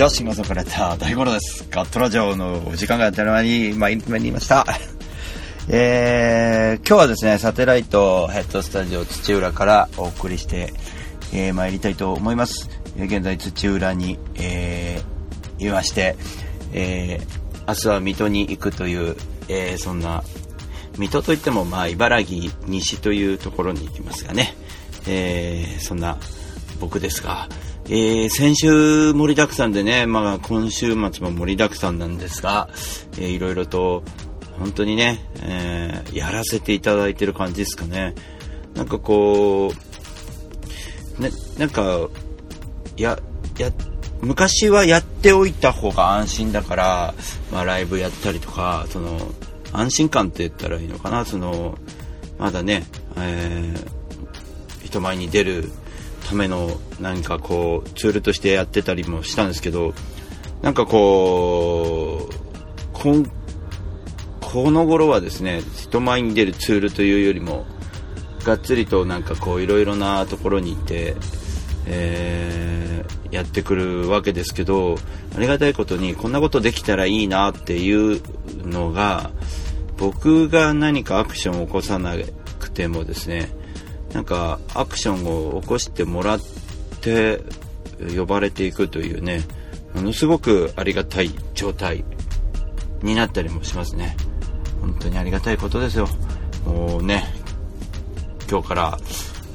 ちは。シンガーソングライター、大五郎です。ガットラジオのお時間がやってる間に、まあ、インプメにいました。えー、今日はですね、サテライトヘッドスタジオ土浦からお送りして、えー、参りたいと思います。現在土浦に、えー、いまして、えー、明日は水戸に行くという、えー、そんな、水戸といっても、まあ、茨城西というところに行きますがね、えー、そんな僕ですが、えー、先週盛りだくさんでね、まあ、今週末も盛りだくさんなんですが、えー、いろいろと、本当にね、えー、やらせていただいてる感じですかね。なんかこう、ね、なんか、や、や、昔はやっておいた方が安心だから、まあライブやったりとか、その、安心感って言ったらいいのかな、その、まだね、えー、人前に出るための、なんかこう、ツールとしてやってたりもしたんですけど、なんかこう、この頃はですね、人前に出るツールというよりも、がっつりとなんかこういろいろなところに行って、えーやってくるわけですけど、ありがたいことにこんなことできたらいいなっていうのが、僕が何かアクションを起こさなくてもですね、なんかアクションを起こしてもらって呼ばれていくというね、ものすごくありがたい状態になったりもしますね。本当にありがたいことですよ。もうね、今日から、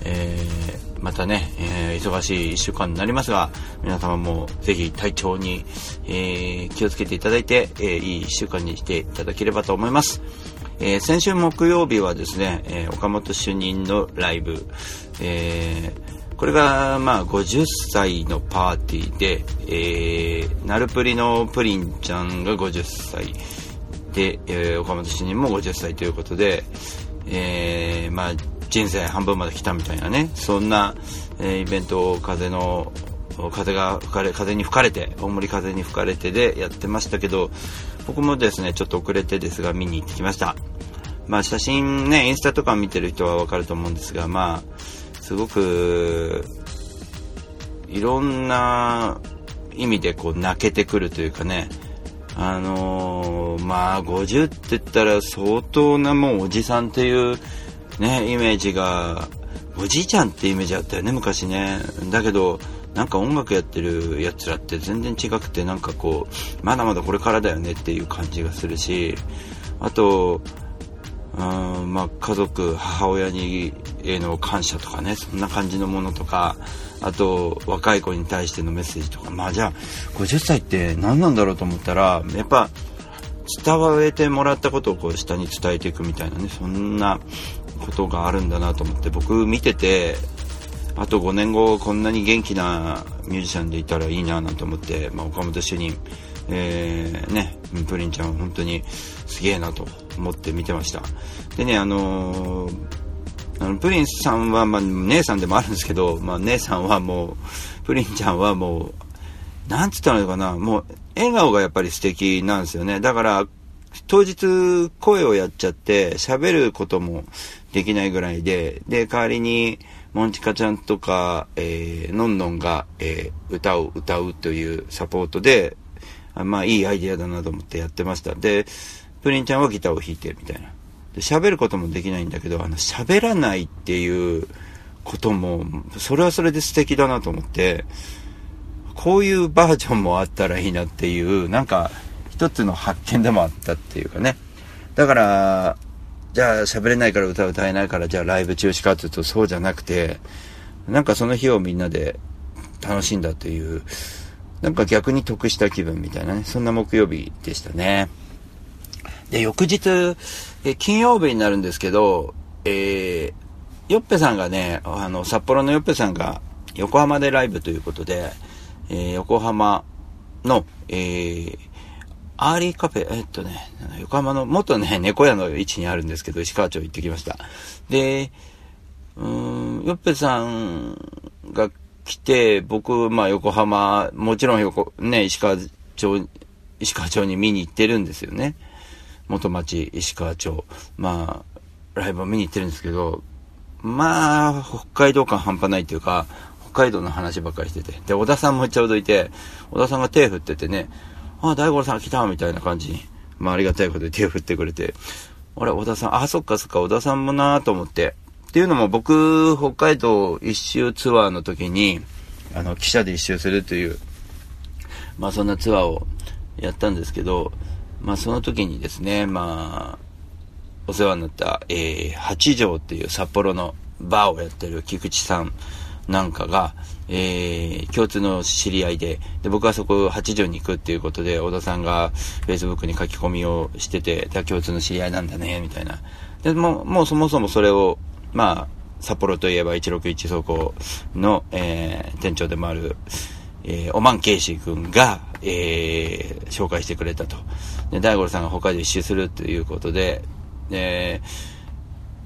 えーまたね、えー忙しい1週間になりますが、皆様もぜひ体調に、えー気をつけていただいて、えーいい1週間にしていただければと思います。えー先週木曜日はですね、えー岡本主任のライブ、えーこれが、まあ、50歳のパーティーで、えー、ナルプリのプリンちゃんが50歳で、え岡本主任も50歳ということで、えまあ、人生半分まで来たみたいなね、そんな、えイベントを風の、風が吹かれ、風に吹かれて、大森風に吹かれてでやってましたけど、僕もですね、ちょっと遅れてですが見に行ってきました。まあ写真ね、インスタとか見てる人はわかると思うんですが、まあ、すごく、いろんな意味でこう泣けてくるというかね、あのーまあ50って言ったら相当なもうおじさんっていうね、イメージが、おじいちゃんってイメージあったよね、昔ね。だけど、なんか音楽やってるやつらって全然違くて、なんかこう、まだまだこれからだよねっていう感じがするし、あと、うんまあ、家族、母親にへの感謝とかね、そんな感じのものとか、あと、若い子に対してのメッセージとか、まあじゃあ、50歳って何なんだろうと思ったら、やっぱ、伝えてもらったことをこう下に伝えていくみたいなね、そんなことがあるんだなと思って、僕見てて、あと5年後こんなに元気なミュージシャンでいたらいいななんて思って、まあ、岡本主任、えー、ね、プリンちゃん本当にすげえなと思って見てました。でね、あのーあのプリンさんは、まあ、姉さんでもあるんですけど、まあ、姉さんはもう、プリンちゃんはもう、なんつったのかな、もう、笑顔がやっぱり素敵なんですよね。だから、当日声をやっちゃって、喋ることもできないぐらいで、で、代わりに、モンチカちゃんとか、えー、のんのんが、えー歌を歌うというサポートで、あまあ、いいアイディアだなと思ってやってました。で、プリンちゃんはギターを弾いて、みたいな。で喋ることもできないんだけど、あの、喋らないっていうことも、それはそれで素敵だなと思って、こういうバージョンもあったらいいなっていう、なんか、一つの発見でもあったっていうかね。だから、じゃあ喋れないから歌歌えないから、じゃあライブ中止かっていうとそうじゃなくて、なんかその日をみんなで楽しんだという、なんか逆に得した気分みたいなね、そんな木曜日でしたね。で、翌日、え金曜日になるんですけど、えー、よっぺさんがね、あの、札幌のよっぺさんが横浜でライブということで、えー横浜の、えー、アーリーカフェ、えっとね、横浜の元ね、猫屋の位置にあるんですけど、石川町行ってきました。で、うーん、よっぺさんが来て、僕、まあ横浜、もちろん横、ね、石川町、石川町に見に行ってるんですよね。元町、石川町。まあ、ライブを見に行ってるんですけど、まあ、北海道感半端ないっていうか、北海道の話ばっかりしてて。で、小田さんもちょうどいて、小田さんが手振っててね、あ、大五郎さん来たみたいな感じ。に、まあありがたいことで手を振ってくれて、あれ、小田さん、あ、そっかそっか、小田さんもなと思って。っていうのも僕、北海道一周ツアーの時に、あの、汽車で一周するという、まあそんなツアーをやったんですけど、まあその時にですね、まあ、お世話になった、えー、八条っていう札幌のバーをやってる菊池さんなんかが、えー、共通の知り合いで、で、僕はそこ八条に行くっていうことで、小田さんが Facebook に書き込みをしてて、共通の知り合いなんだね、みたいな。で、もう、もうそもそもそれを、まあ、札幌といえば161倉庫の、えー、店長でもある、えー、オマンケイシ君が、えー、紹介してくれたと。で、大五郎さんが北海道一周するということで、で、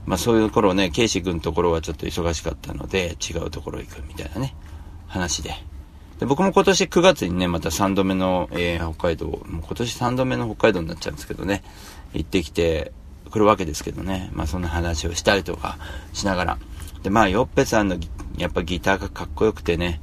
まあそういう頃ね、ケイシ君のところはちょっと忙しかったので、違うところ行くみたいなね、話で。で僕も今年9月にね、また3度目の、えー、北海道、もう今年3度目の北海道になっちゃうんですけどね、行ってきてくるわけですけどね、まあそんな話をしたりとかしながら。で、まあ、ヨッペさんのやっぱギターがかっこよくてね、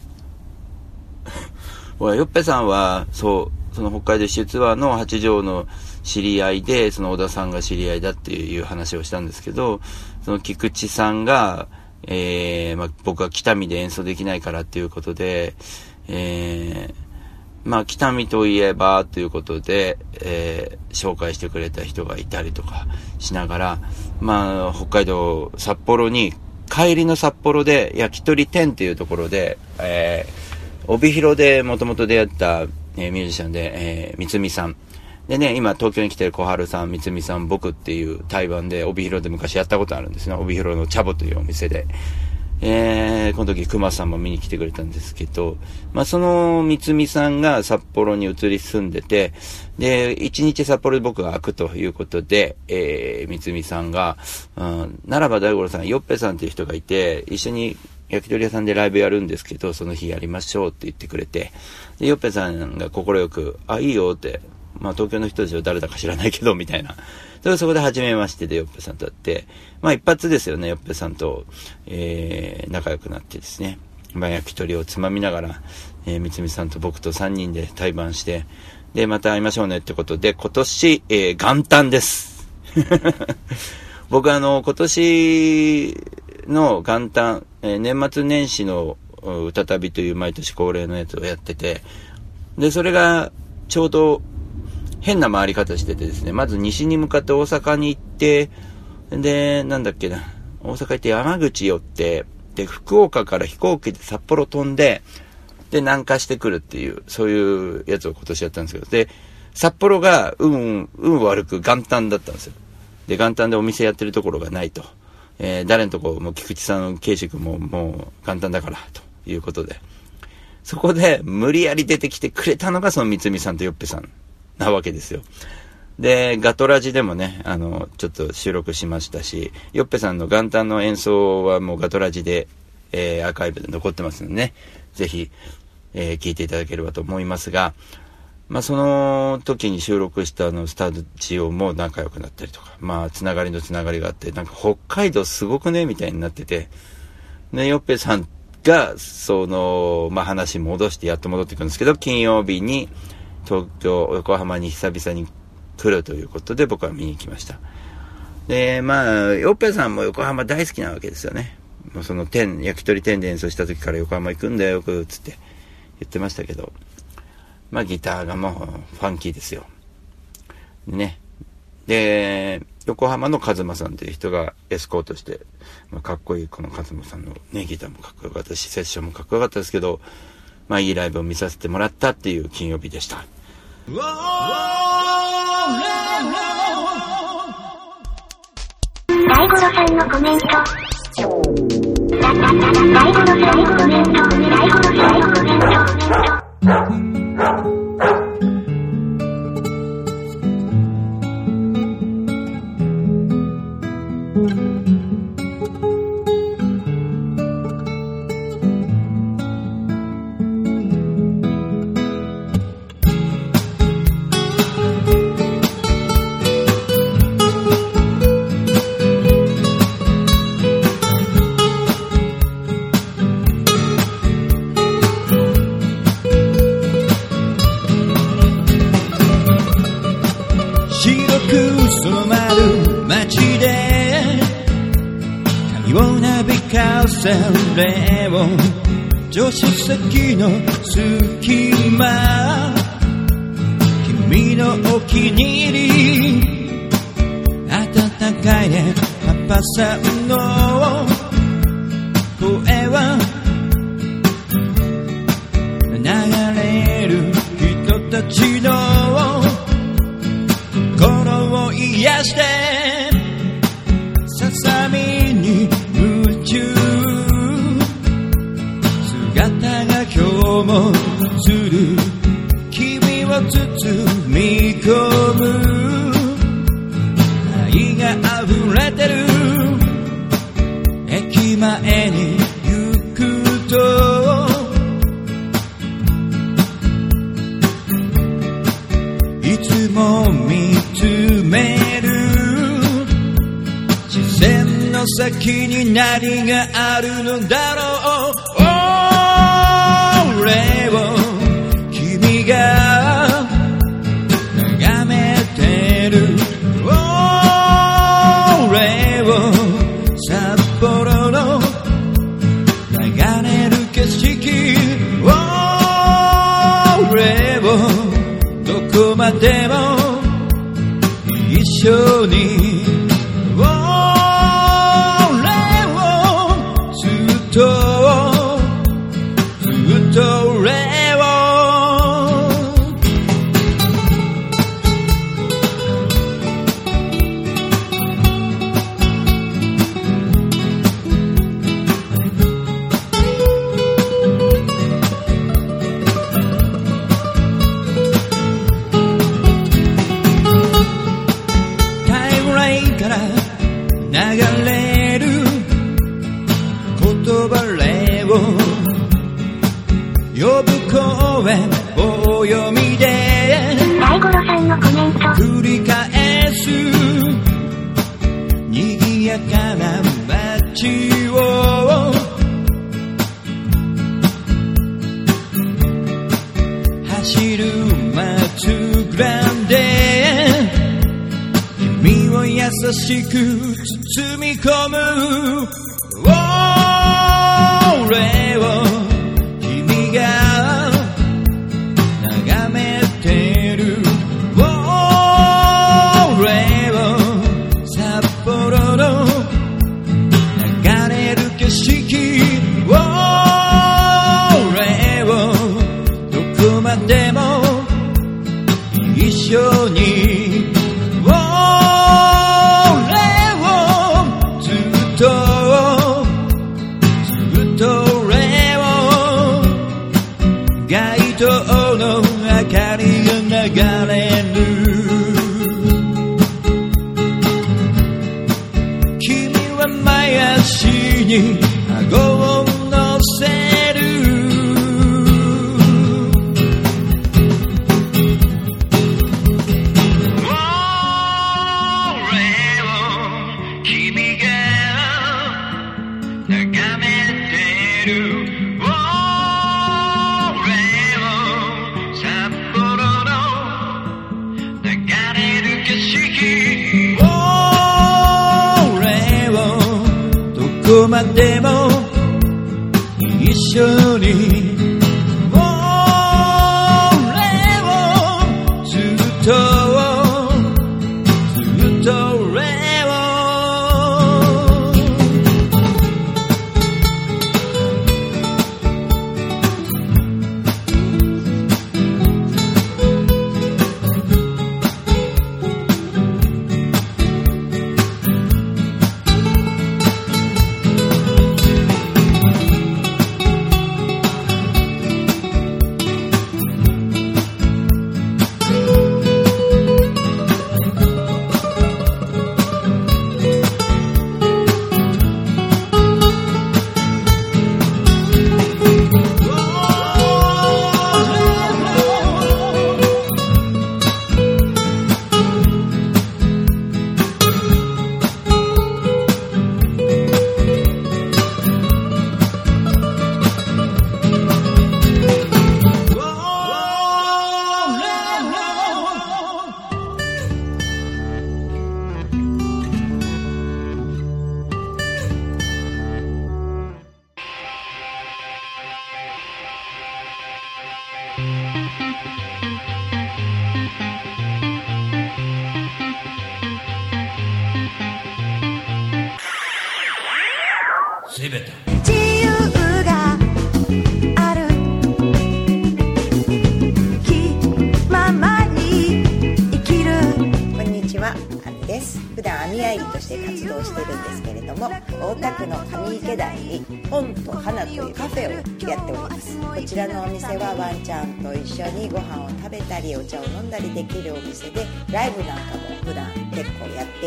ヨッペさんは、そう、その北海道手ツアーの八条の知り合いで、その小田さんが知り合いだっていう話をしたんですけど、その菊池さんが、えー、まあ、僕は北見で演奏できないからっていうことで、えー、まあ、北見といえばということで、えー、紹介してくれた人がいたりとかしながら、まあ、北海道、札幌に、帰りの札幌で焼き鳥店っていうところで、えー、帯広でもともと出会った、えー、ミュージシャンで、えー、三つみさん。でね、今東京に来てる小春さん、三つみさん、僕っていう対バンで帯広で昔やったことあるんですね。帯広のチャボというお店で。えー、この時熊さんも見に来てくれたんですけど、まあ、その三つみさんが札幌に移り住んでて、で、一日札幌で僕が開くということで、えー、三つみさんが、うん、ならば大五郎さん、よっぺさんっていう人がいて、一緒に焼き鳥屋さんでライブやるんですけど、その日やりましょうって言ってくれて、で、よっぺさんが快く、あ、いいよって、まあ東京の人たちは誰だか知らないけど、みたいな。で、そこで初めましてで、よっぺさんと会って、まあ一発ですよね、よっぺさんと、えー、仲良くなってですね。まあ焼き鳥をつまみながら、えー、みつさんと僕と3人で対バンして、で、また会いましょうねってことで、今年、えー、元旦です。僕あの、今年の元旦、えー、年末年始の歌旅という毎年恒例のやつをやってて、で、それがちょうど変な回り方しててですね、まず西に向かって大阪に行って、で、なんだっけな、大阪行って山口寄って、で、福岡から飛行機で札幌飛んで、で、南下してくるっていう、そういうやつを今年やったんですけど、で、札幌が運、運悪く元旦だったんですよ。で、元旦でお店やってるところがないと。えー、誰のとこも菊池さん、慶志君ももう元旦だから、ということで。そこで無理やり出てきてくれたのがその三つさんとよっぺさんなわけですよ。で、ガトラジでもね、あの、ちょっと収録しましたし、ヨッペさんの元旦の演奏はもうガトラジで、えー、アーカイブで残ってますのでね、ぜひ、えー、聞いていただければと思いますが、まあ、その時に収録したあの、スタジオも仲良くなったりとか、まあ、つながりのつながりがあって、なんか北海道すごくね、みたいになってて、ね、ヨッペさんが、その、まあ、話戻してやっと戻ってくるんですけど、金曜日に、東京、横浜に久々に来るということで僕は見に行きました。で、まあ、ヨッペさんも横浜大好きなわけですよね。もうその店、焼き鳥店で演奏した時から横浜行くんだよ、よく、つって言ってましたけど、まあギターがもうファンキーですよ。ね。で、横浜のカズマさんという人がエスコートして、まあ、かっこいいこのカズマさんのね、ギターもかっこよかったし、セッションもかっこよかったですけど、まあいいライブを見させてもらったっていう金曜日でした。大五郎さんのコメント。大五郎さんのコメント。大五郎さんのコメント。洗礼を助手席の隙間君のお気に入り温かいねパパさんの声は流れる人たちの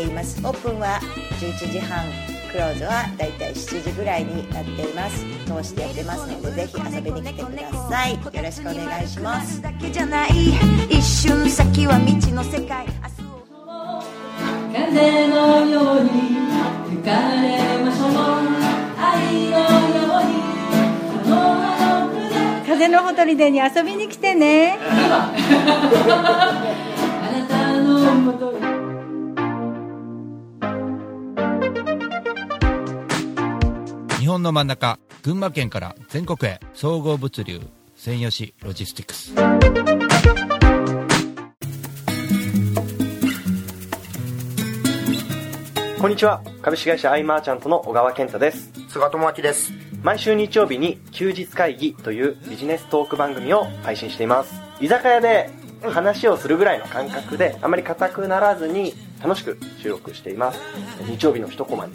ています。オープンは11時半。クローズはだいたい7時ぐらいになっています。通してやってますのでぜひ遊びに来てください。よろしくお願いします。だけじゃない一瞬先は未知の世界。風のように吹かれましょう。愛のように風のほとりでに遊びに来てね。あなたのもとに本の真ん中群馬県から全国へ総合物流専用紙ロジスティックス。こんにちは。株式会社アイマーチャントの小川健太です。菅智明です。毎週日曜日に休日会議というビジネストーク番組を配信しています。居酒屋で話をするぐらいの感覚であまり硬くならずに楽しく収録しています。日曜日の一コマに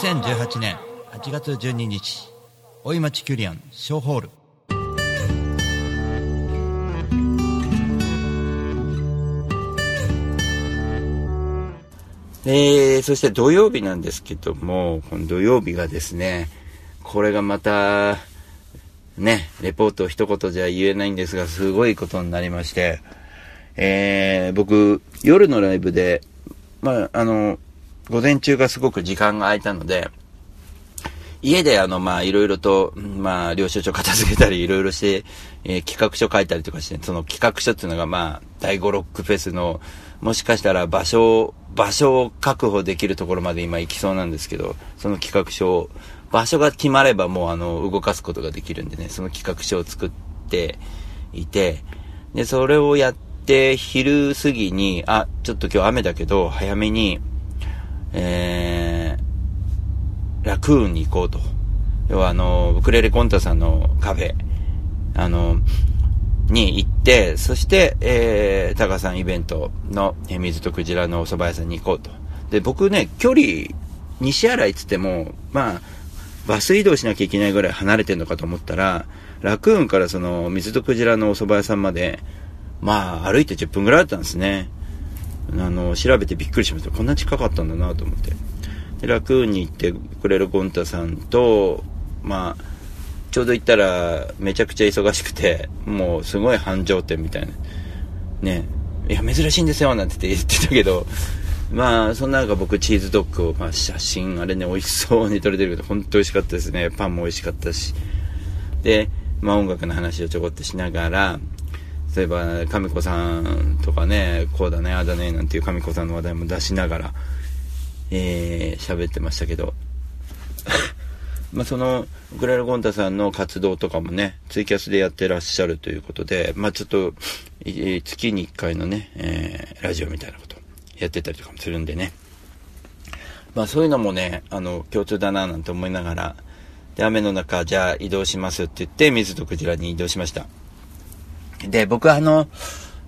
2018年8月12日大井町キュリアンショーホール。えー、そして土曜日なんですけども、この土曜日がですね、これがまた、ね、レポート一言じゃ言えないんですが、すごいことになりまして、えー、僕、夜のライブで、まあ、あの、午前中がすごく時間が空いたので、家であの、まあ、いろいろと、まあ、領収書片付けたり、いろいろして、えー企画書書いたりとかして、その企画書っていうのが、まあ、第5ロックフェスの、もしかしたら場所を、場所を確保できるところまで今行きそうなんですけど、その企画書を、場所が決まればもうあの、動かすことができるんでね、その企画書を作っていて、で、それをやって、昼過ぎに、あ、ちょっと今日雨だけど、早めに、えー、ラクーンに行こうと。要はあの、ウクレレコンタさんのカフェ、あの、に行って、そして、えー、タカさんイベントの、えー水とクジラのお蕎麦屋さんに行こうと。で、僕ね、距離、西新井つっても、まあ、バス移動しなきゃいけないぐらい離れてんのかと思ったら、ラクーンからその、水とクジラのお蕎麦屋さんまで、まあ、歩いて10分ぐらいだったんですね。あの、調べてびっくりしました。こんな近かったんだなと思って。で、ラクーンに行ってくれるゴンタさんと、まあ、ちょうど行ったら、めちゃくちゃ忙しくて、もうすごい繁盛店みたいな。ね。いや、珍しいんですよ、なんて言ってたけど、まあ、そんな中僕チーズドッグを、まあ写真、あれね、美味しそうに撮れてるけど、本当美味しかったですね。パンも美味しかったし。で、まあ音楽の話をちょこっとしながら、例えば、神子さんとかね、こうだね、ああだね、なんていう神子さんの話題も出しながら、えー、喋ってましたけど、まあその、ウクレレゴンタさんの活動とかもね、ツイキャスでやってらっしゃるということで、まあちょっと、月に1回のね、えー、ラジオみたいなこと、やってたりとかもするんでね。まあそういうのもね、あの、共通だななんて思いながら、で、雨の中、じゃあ移動しますって言って、水とクジラに移動しました。で、僕はあの、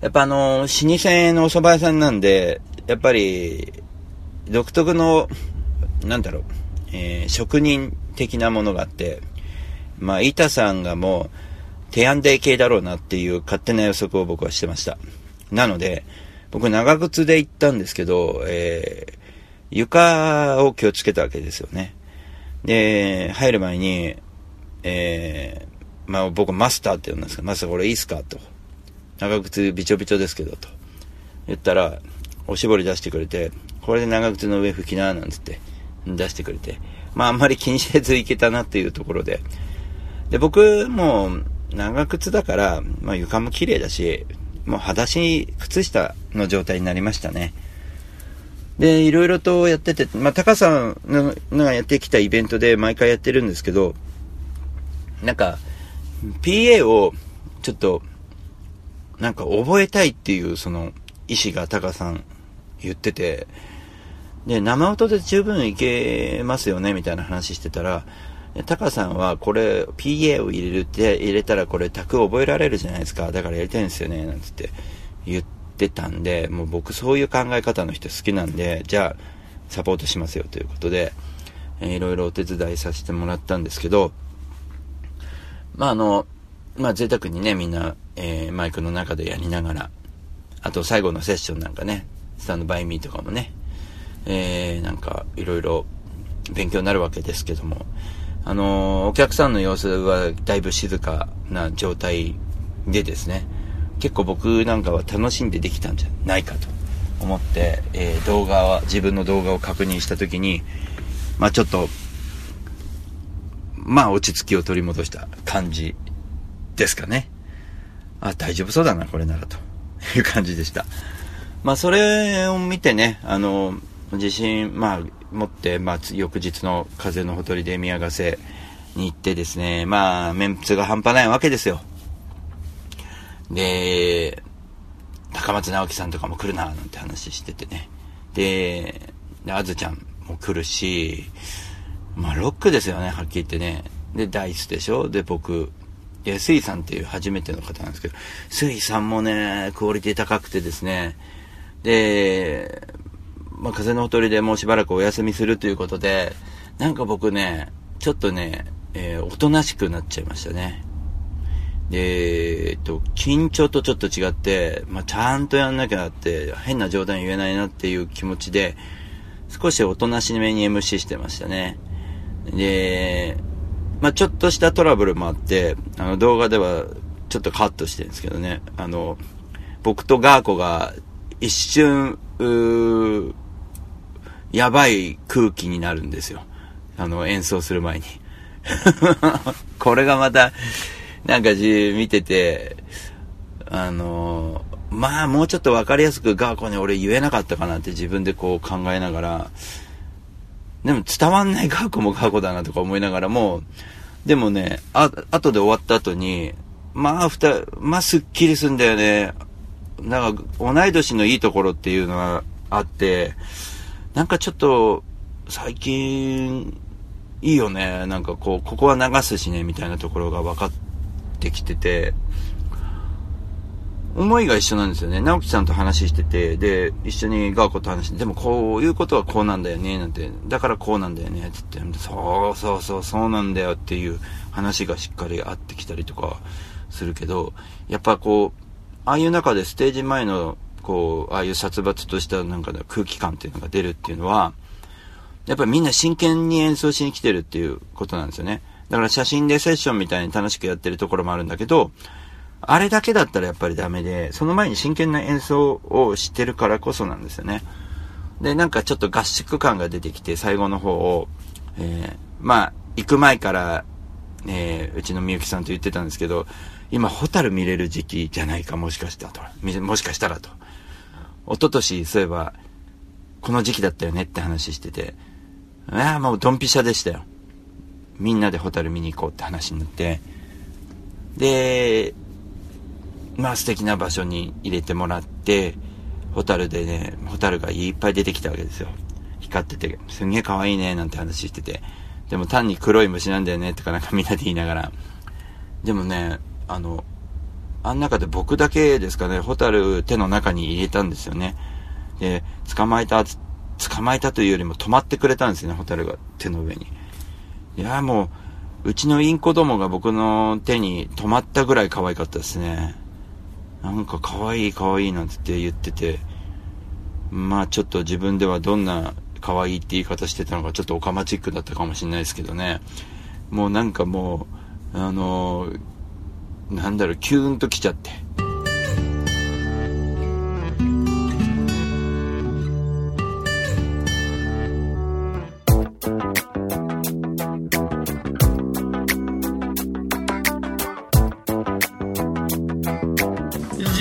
やっぱあの、老舗のお蕎麦屋さんなんで、やっぱり、独特の、なんだろう、えー、職人的なものがあって、まあ、板さんがもう、提案デ系だろうなっていう勝手な予測を僕はしてました。なので、僕長靴で行ったんですけど、えー、床を気をつけたわけですよね。で、入る前に、えー、まあ僕マスターって呼んだんですけど、マスターこれいいっすかと。長靴びちょびちょですけど、と。言ったら、おしぼり出してくれて、これで長靴の上拭きな、なんつって出してくれて。まああんまり気にせずいけたなっていうところで。で、僕も長靴だから、まあ床も綺麗だし、もう裸足靴下の状態になりましたね。で、いろいろとやってて、まあ、タカさんのがやってきたイベントで毎回やってるんですけど、なんか、PA をちょっと、なんか覚えたいっていうその意思がタカさん言ってて、で、生音で十分いけますよねみたいな話してたら、タカさんはこれ PA を入れるって入れたらこれ卓覚えられるじゃないですか。だからやりたいんですよね。なんつって言って、たんで、もう僕そういう考え方の人好きなんで、じゃあサポートしますよということで、えー、いろいろお手伝いさせてもらったんですけど、まああの、まあ贅沢にね、みんな、えー、マイクの中でやりながら、あと最後のセッションなんかね、スタンドバイミーとかもね、えー、なんかいろいろ勉強になるわけですけども、あのー、お客さんの様子はだいぶ静かな状態でですね、結構僕なんかは楽しんでできたんじゃないかと思って、えー、動画は、自分の動画を確認した時に、まあちょっと、まあ落ち着きを取り戻した感じですかね。あ、大丈夫そうだな、これならと いう感じでした。まあそれを見てね、あの、自信、まあ持って、まあ翌日の風のほとりで宮ヶ瀬に行ってですね、まあメンツが半端ないわけですよ。で、高松直樹さんとかも来るな、なんて話しててね。で、あずちゃんも来るし、まあ、ロックですよね、はっきり言ってね。で、ダイスでしょ？で、僕、いや、スイさんっていう初めての方なんですけど、スイさんもね、クオリティ高くてですね、で、まあ、風のほとりでもうしばらくお休みするということで、なんか僕ね、ちょっとね、えー、おとなしくなっちゃいましたね。で、えっと、緊張とちょっと違って、まあ、ちゃんとやんなきゃなって、変な冗談言えないなっていう気持ちで、少しおとなしめに MC してましたね。で、まあ、ちょっとしたトラブルもあって、あの動画ではちょっとカットしてるんですけどね、あの、僕とガーコが一瞬、うやばい空気になるんですよ。あの、演奏する前に。これがまた、なんかじ、見てて、あの、まあ、もうちょっとわかりやすくガーコに俺言えなかったかなって自分でこう考えながら、でも伝わんないガーコもガーコだなとか思いながらも、でもね、あ、後で終わった後に、まあ、ふた、まあ、すっきりすんだよね。なんか、同い年のいいところっていうのがあって、なんかちょっと、最近、いいよね。なんかこう、ここは流すしね、みたいなところが分かってきてて、思いが一緒なんですよね。直樹さんと話してて、で、一緒にガーコと話して、でもこういうことはこうなんだよね、なんて、だからこうなんだよね、つって、そうそうそう、そうなんだよっていう話がしっかりあってきたりとかするけど、やっぱこう、ああいう中でステージ前の、こう、ああいう殺伐としたなんか空気感っていうのが出るっていうのは、やっぱりみんな真剣に演奏しに来てるっていうことなんですよね。だから写真でセッションみたいに楽しくやってるところもあるんだけど、あれだけだったらやっぱりダメで、その前に真剣な演奏をしてるからこそなんですよね。で、なんかちょっと合宿感が出てきて、最後の方を、えー、まあ、行く前から、えー、うちのみゆきさんと言ってたんですけど、今、ホタル見れる時期じゃないか、もしかしたらと。もしかしたらと。一昨年、そういえば、この時期だったよねって話してて、ああ、もうドンピシャでしたよ。みんなでホタル見に行こうって話になって、で、まあ素敵な場所に入れてもらって、ホタルでね、ホタルがいっぱい出てきたわけですよ。光ってて、すんげえ可愛いね、なんて話してて。でも単に黒い虫なんだよね、とかなんかみんなで言いながら。でもね、あの、あん中で僕だけですかね、ホタル手の中に入れたんですよね。で、捕まえた、捕まえたというよりも止まってくれたんですね、ホタルが手の上に。いや、もう、うちのインコどもが僕の手に止まったぐらい可愛かったですね。なんか可愛い可愛いなんて言ってて、まあちょっと自分ではどんな可愛いって言い方してたのかちょっとオカマチックだったかもしれないですけどね。もうなんかもう、あのなんだろう、キューンと来ちゃって。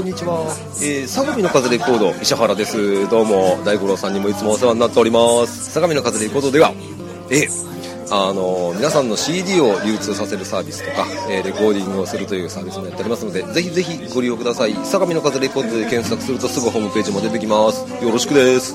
こんにちは、えー、相模の風レコード石原です。どうも大五郎さんにもいつもお世話になっております。相模の風レコードではえあの皆さんの CD を流通させるサービスとか、えーレコーディングをするというサービスもやっておりますのでぜひぜひご利用ください。相模の風レコードで検索するとすぐホームページも出てきます。よろしくです。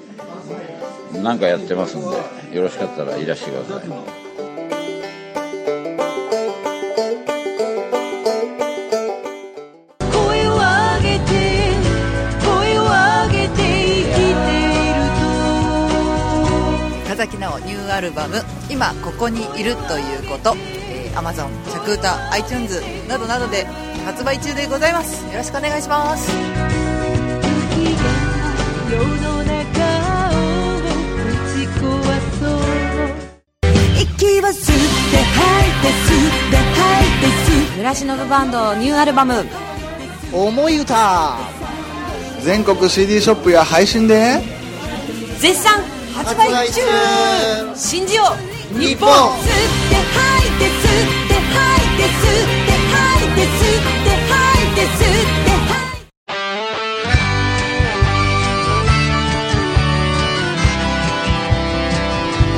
何かやってますんでよろしかったらいらしてください。声を上げて声を上げて生きている田崎直ニューアルバム「今ここにいるということ」えー、Amazon 着歌 iTunes などなどで発売中でございます。よろしくお願いします息を吸って吐いて吸って吐いて吸バンドニューアルバム「思い歌」全国 CD ショップや配信で。絶賛。発売中。信じよう日本。吸って吐いて吸って吐いて吸って吐いて吸って吐いて吸って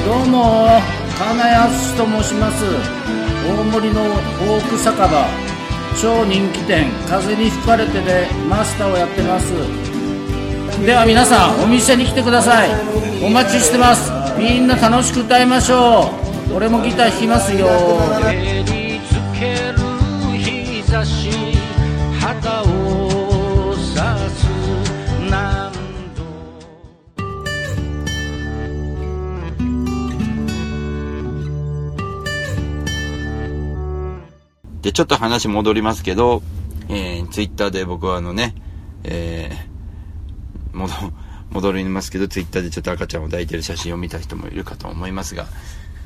どうも金谷敦と申します。大森のフォーク酒場。超人気店。風に吹かれてでマスターをやってます。では皆さんお店に来てください。お待ちしてます。みんな楽しく歌いましょう。俺もギター弾きますよ。ちょっと話戻りますけど、えー、ツイッターで僕はあのね、えー、戻、戻りますけど、ツイッターでちょっと赤ちゃんを抱いてる写真を見た人もいるかと思いますが、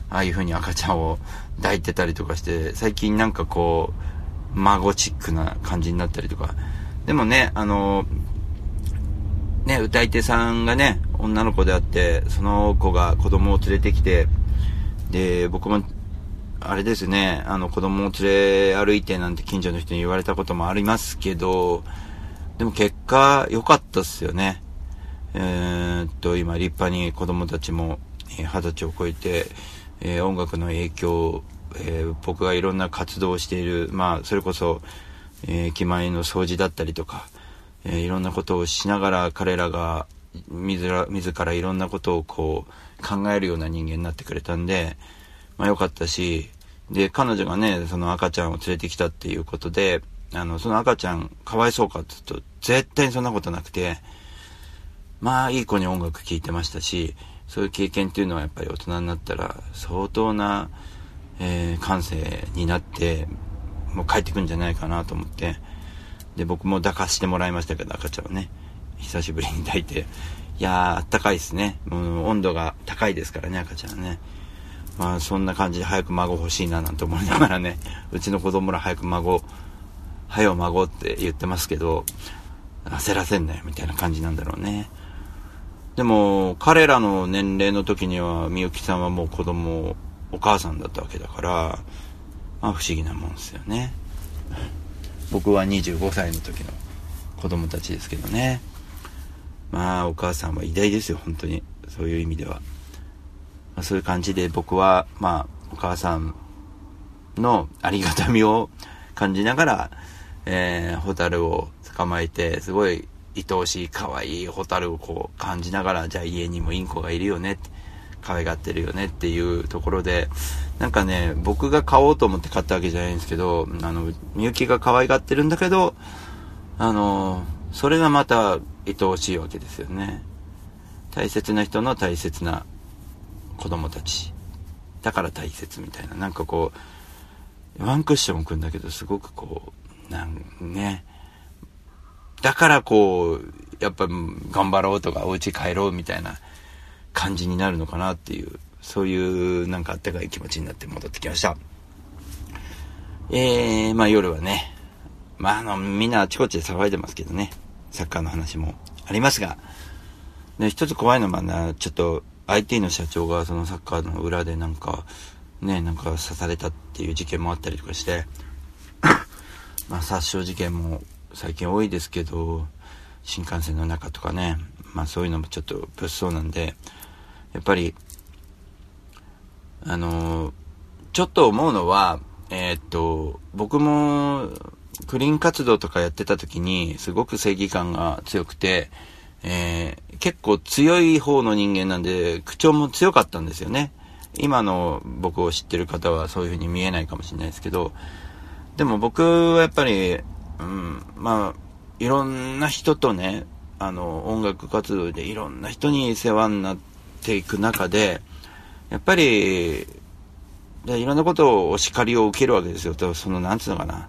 ああいう風に赤ちゃんを抱いてたりとかして、最近なんかこう、孫チックな感じになったりとか、でもね、あの、ね、歌い手さんがね、女の子であって、その子が子供を連れてきて、で、僕も、あれですね、あの子供を連れ歩いてなんて近所の人に言われたこともありますけど、でも結果良かったっすよね。えーっと、今立派に子供たちも二十歳を超えて、えー音楽の影響、えー僕がいろんな活動をしている、まあ、それこそ、えー駅前の掃除だったりとか、えいろんなことをしながら彼らが自ら自らいろんなことをこう考えるような人間になってくれたんで、まあよかったし、で、彼女がね、その赤ちゃんを連れてきたっていうことで、あの、その赤ちゃんかわいそうかって言うと、絶対にそんなことなくて、まあいい子に音楽聴いてましたし、そういう経験っていうのはやっぱり大人になったら相当な、えー感性になって、もう帰ってくんじゃないかなと思って、で、僕も抱かしてもらいましたけど、赤ちゃんをね、久しぶりに抱いて、いやー、あったかいですね。もう温度が高いですからね、赤ちゃんはね。まあそんな感じで早く孫欲しいななんて思いながらね、うちの子供ら早く孫、はよ孫って言ってますけど、焦らせんなよみたいな感じなんだろうね。でも、彼らの年齢の時には、みゆきさんはもう子供、お母さんだったわけだから、まあ不思議なもんですよね。僕は25歳の時の子供たちですけどね。まあお母さんは偉大ですよ、本当に。そういう意味では。まあ、そういう感じで僕は、まあお母さんのありがたみを感じながら、えー、ホタルを捕まえて、すごい愛おしい可愛いホタルをこう感じながら、じゃあ家にもインコがいるよねって、可愛がってるよねっていうところで、なんかね、僕が買おうと思って買ったわけじゃないんですけど、あの、みゆきが可愛がってるんだけど、あの、それがまた愛おしいわけですよね。大切な人の大切な子供たち。だから大切みたいな。なんかこう、ワンクッション置くんだけど、すごくこう、なんね。だからこう、やっぱ頑張ろうとか、お家帰ろうみたいな感じになるのかなっていう、そういうなんかあったかい気持ちになって戻ってきました。えー、まあ夜はね、まああの、みんなあちこちで騒いでますけどね、サッカーの話もありますが、で、一つ怖いのはな、ちょっと IT の社長がそのサッカーの裏でなんか、ね、なんか刺されたっていう事件もあったりとかして、まあ殺傷事件も最近多いですけど、新幹線の中とかね、まあそういうのもちょっと物騒なんで、やっぱり、あのちょっと思うのは、えーっと、僕も、クリーン活動とかやってた時に、すごく正義感が強くて、えー結構強い方の人間なんで、口調も強かったんですよね。今の僕を知ってる方はそういう風に見えないかもしれないですけど、でも僕はやっぱり、うん、まあ、いろんな人とね、あの、音楽活動でいろんな人に世話になっていく中で、やっぱり、でいろんなことをお叱りを受けるわけですよ。その、なんつうのかな。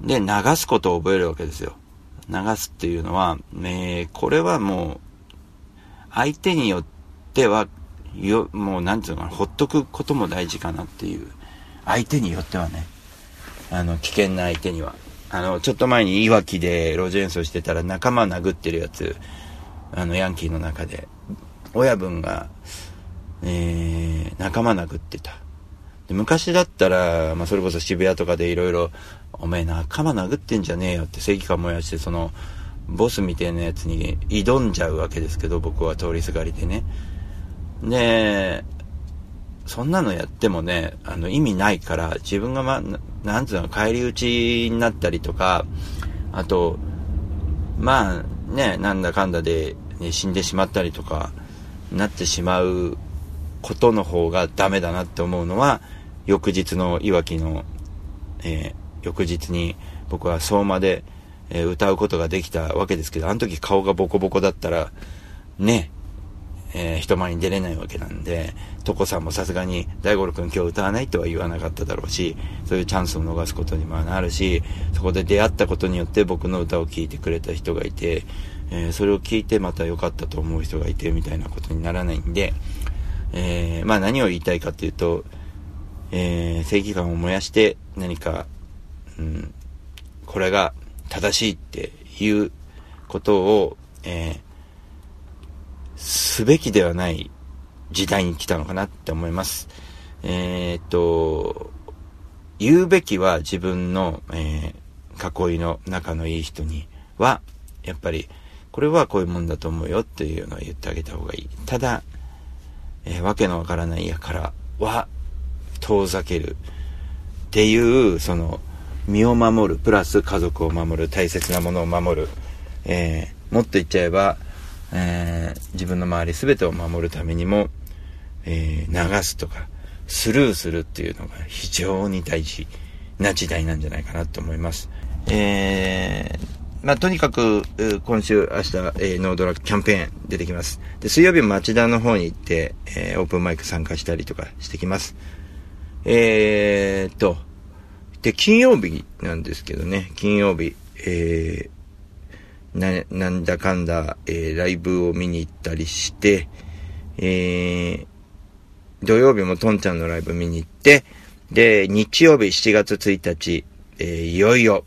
で、流すことを覚えるわけですよ。流すっていうのは、えーこれはもう、相手によっては、よ、もうなんていうのかな、ほっとくことも大事かなっていう。相手によってはね。あの、危険な相手には。あの、ちょっと前にいわきで路上演奏してたら仲間殴ってるやつ、あの、ヤンキーの中で、親分が、えー、仲間殴ってた。で昔だったら、まあ、それこそ渋谷とかでいろいろ、おめえ仲間殴ってんじゃねえよって正義感燃やして、その、ボスみたいなやつに挑んじゃうわけですけど、僕は通りすがりでね。で、そんなのやってもね、あの意味ないから、自分がま、なんつうの、帰り討ちになったりとか、あと、まあね、なんだかんだで、ね、死んでしまったりとか、なってしまうことの方がダメだなって思うのは、翌日のいわきの、えー翌日に僕は相馬で、え歌うことができたわけですけど、あの時顔がボコボコだったら、ね、えー人前に出れないわけなんで、トコさんもさすがに大五郎君今日歌わないとは言わなかっただろうし、そういうチャンスを逃すことにもなるし、そこで出会ったことによって僕の歌を聴いてくれた人がいて、えーそれを聞いてまた良かったと思う人がいてみたいなことにならないんで、えーまあ何を言いたいかっていうと、え正義感を燃やして何か、うん、これが正しいっていうことを、えーすべきではない時代に来たのかなって思います。えーっと、言うべきは自分の、えー囲いの仲のいい人には、やっぱり、これはこういうもんだと思うよっていうのを言ってあげた方がいい。ただ、えーわけのわからないやからは、遠ざける。っていう、その、身を守る、プラス家族を守る、大切なものを守る。えーもっと言っちゃえば、えー自分の周り全てを守るためにも、えー流すとか、スルーするっていうのが非常に大事な時代なんじゃないかなと思います。えーまあ、とにかく、今週、明日、えーノードラッグキャンペーン出てきます。で、水曜日町田の方に行って、えーオープンマイク参加したりとかしてきます。えーっと、で、金曜日なんですけどね、金曜日、えー、な、なんだかんだ、えーライブを見に行ったりして、えー、土曜日もトンちゃんのライブ見に行って、で、日曜日7月1日、えーいよいよ、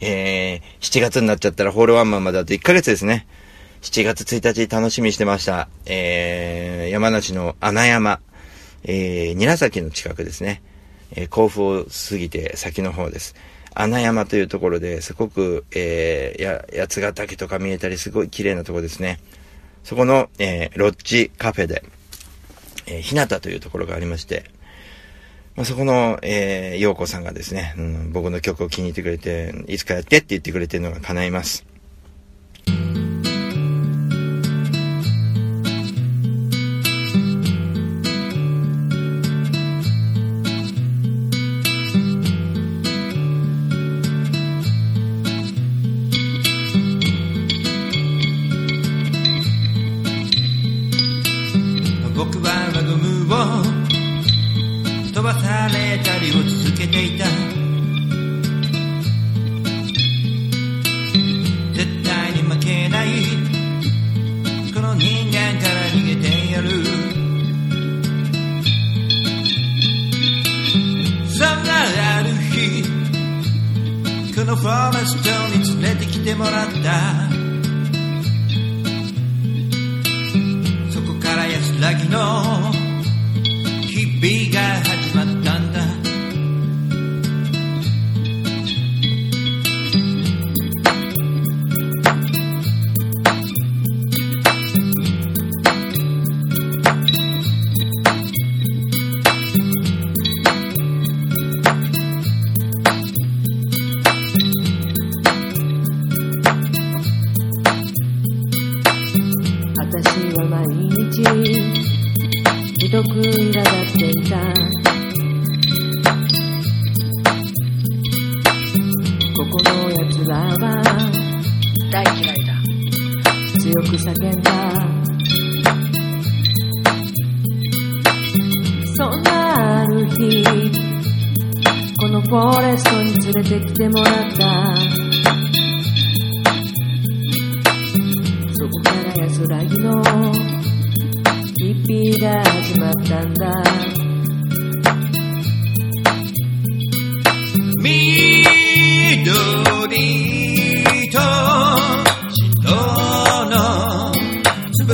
えー、7月になっちゃったらホールワンマンまであと1ヶ月ですね。7月1日楽しみにしてました。えー、山梨の穴山、えー、韮崎の近くですね。えー甲府を過ぎて先の方です。穴山というところですごく、えー、や、八ヶ岳とか見えたりすごい綺麗なとこですね。そこの、えー、ロッジカフェで、えー、日向というところがありまして、まあ、そこの、えー、陽子さんがですね、うん、僕の曲を気に入ってくれて、いつかやってって言ってくれてるのが叶います。のファーマス町に連れてきてもらった。そこから安らぎの日々が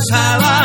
翼は